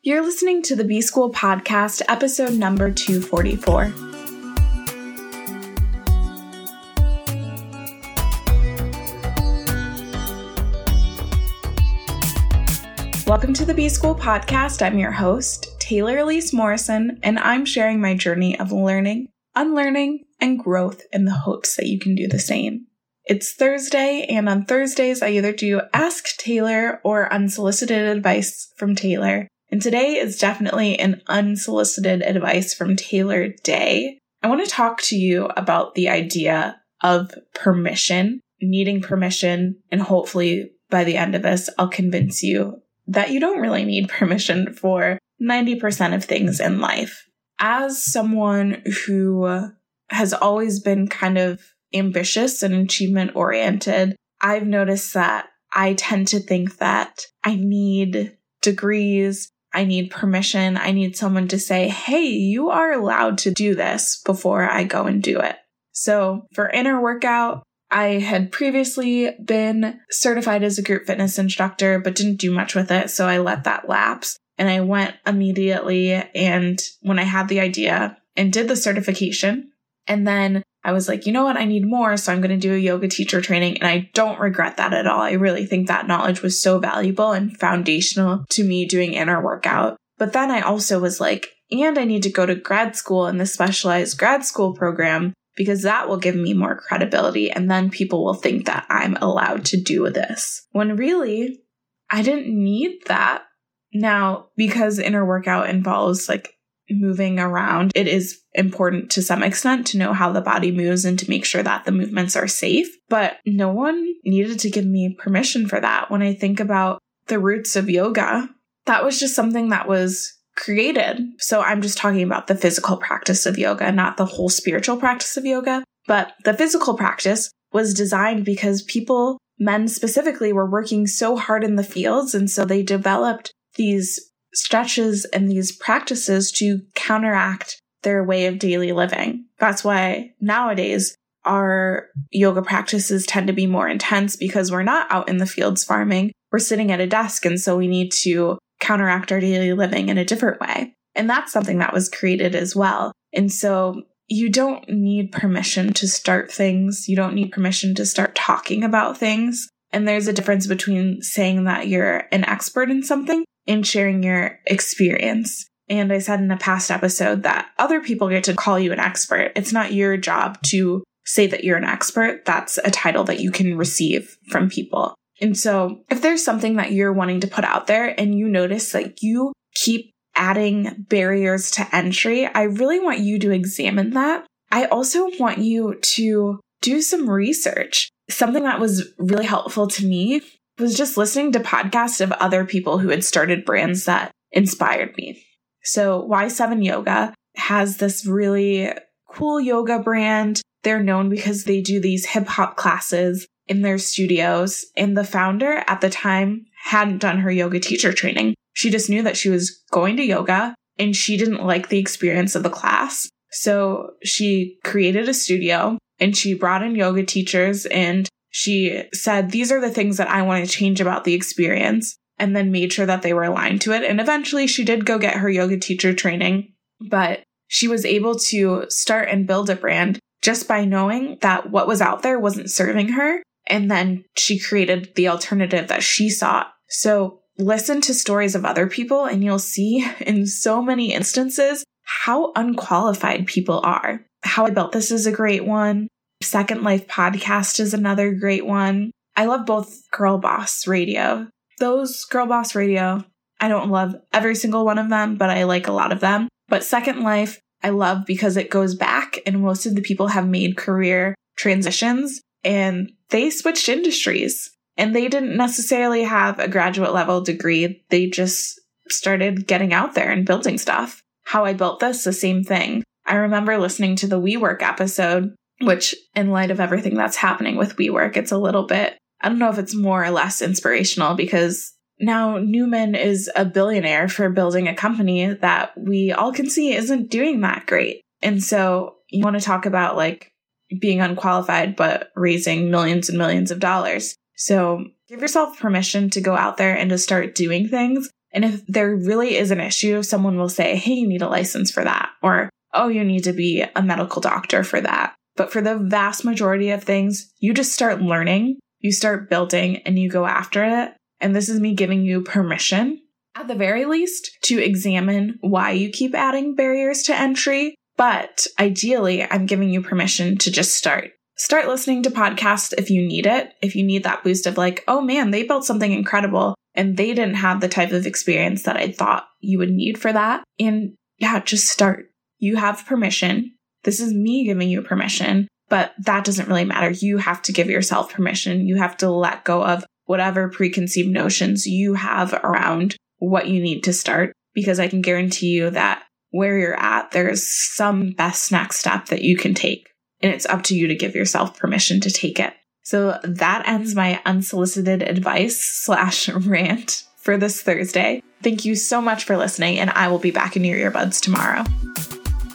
You're listening to the B School Podcast, episode number 244. Welcome to the B School Podcast. I'm your host, Taylor Elyse Morrison, and I'm sharing my journey of learning, unlearning, and growth in the hopes that you can do the same. It's Thursday, and on Thursdays, I either do Ask Taylor or Unsolicited Advice from Taylor. And today is definitely an unsolicited advice from Taylor Day. I want to talk to you about the idea of permission, needing permission, and hopefully by the end of this, I'll convince you that you don't really need permission for 90% of things in life. As someone who has always been kind of ambitious and achievement oriented, I've noticed that I tend to think that I need degrees, I need permission, I need someone to say, hey, you are allowed to do this before I go and do it. So for inner workout, I had previously been certified as a group fitness instructor, but didn't do much with it. So I let that lapse and I went immediately. And when I had the idea and did the certification, and then I was like, you know what? I need more. So I'm going to do a yoga teacher training. And I don't regret that at all. I really think that knowledge was so valuable and foundational to me doing inner workout. But then I also was like, and I need to go to grad school in the specialized grad school program because that will give me more credibility. And then people will think that I'm allowed to do this. When really, I didn't need that. Now, because inner workout involves like moving around, it is important to some extent to know how the body moves and to make sure that the movements are safe. But no one needed to give me permission for that. When I think about the roots of yoga, that was just something that was created. So I'm just talking about the physical practice of yoga, not the whole spiritual practice of yoga. But the physical practice was designed because people, men specifically, were working so hard in the fields. And so they developed these stretches and these practices to counteract their way of daily living. That's why nowadays our yoga practices tend to be more intense because we're not out in the fields farming. We're sitting at a desk. And so we need to counteract our daily living in a different way. And that's something that was created as well. And so you don't need permission to start things. You don't need permission to start talking about things. And there's a difference between saying that you're an expert in something and sharing your experience. And I said in a past episode that other people get to call you an expert. It's not your job to say that you're an expert. That's a title that you can receive from people. And so if there's something that you're wanting to put out there and you notice that you keep adding barriers to entry, I really want you to examine that. I also want you to do some research. Something that was really helpful to me was just listening to podcasts of other people who had started brands that inspired me. So Y7 Yoga has this really cool yoga brand. They're known because they do these hip hop classes in their studios. And the founder at the time hadn't done her yoga teacher training. She just knew that she was going to yoga and she didn't like the experience of the class. So she created a studio and she brought in yoga teachers and she said, These are the things that I want to change about the experience, and then made sure that they were aligned to it. And eventually she did go get her yoga teacher training, but she was able to start and build a brand just by knowing that what was out there wasn't serving her. And then she created the alternative that she sought. So listen to stories of other people, and you'll see in so many instances how unqualified people are. How I Built This is a great one. Second Life podcast is another great one. I love both Girl Boss Radio. Those Girl Boss Radio, I don't love every single one of them, but I like a lot of them. But Second Life, I love because it goes back and most of the people have made career transitions and they switched industries and they didn't necessarily have a graduate level degree. They just started getting out there and building stuff. How I built this, the same thing. I remember listening to the WeWork episode which in light of everything that's happening with WeWork, it's a little bit, I don't know if it's more or less inspirational because now Neumann is a billionaire for building a company that we all can see isn't doing that great. And so you want to talk about like being unqualified, but raising millions and millions of dollars. So give yourself permission to go out there and to start doing things And if there really is an issue, someone will say, hey, you need a license for that, or oh, you need to be a medical doctor for that. But for the vast majority of things, you just start learning, you start building, and you go after it. And this is me giving you permission, at the very least, to examine why you keep adding barriers to entry. But ideally, I'm giving you permission to just start. Start listening to podcasts if you need it. If you need that boost of like, oh man, they built something incredible and they didn't have the type of experience that I thought you would need for that. And yeah, just start. You have permission. This is me giving you permission, but that doesn't really matter. You have to give yourself permission. You have to let go of whatever preconceived notions you have around what you need to start because I can guarantee you that where you're at, there's some best next step that you can take. And it's up to you to give yourself permission to take it. So that ends my unsolicited advice slash rant for this Thursday. Thank you so much for listening, and I will be back in your earbuds tomorrow.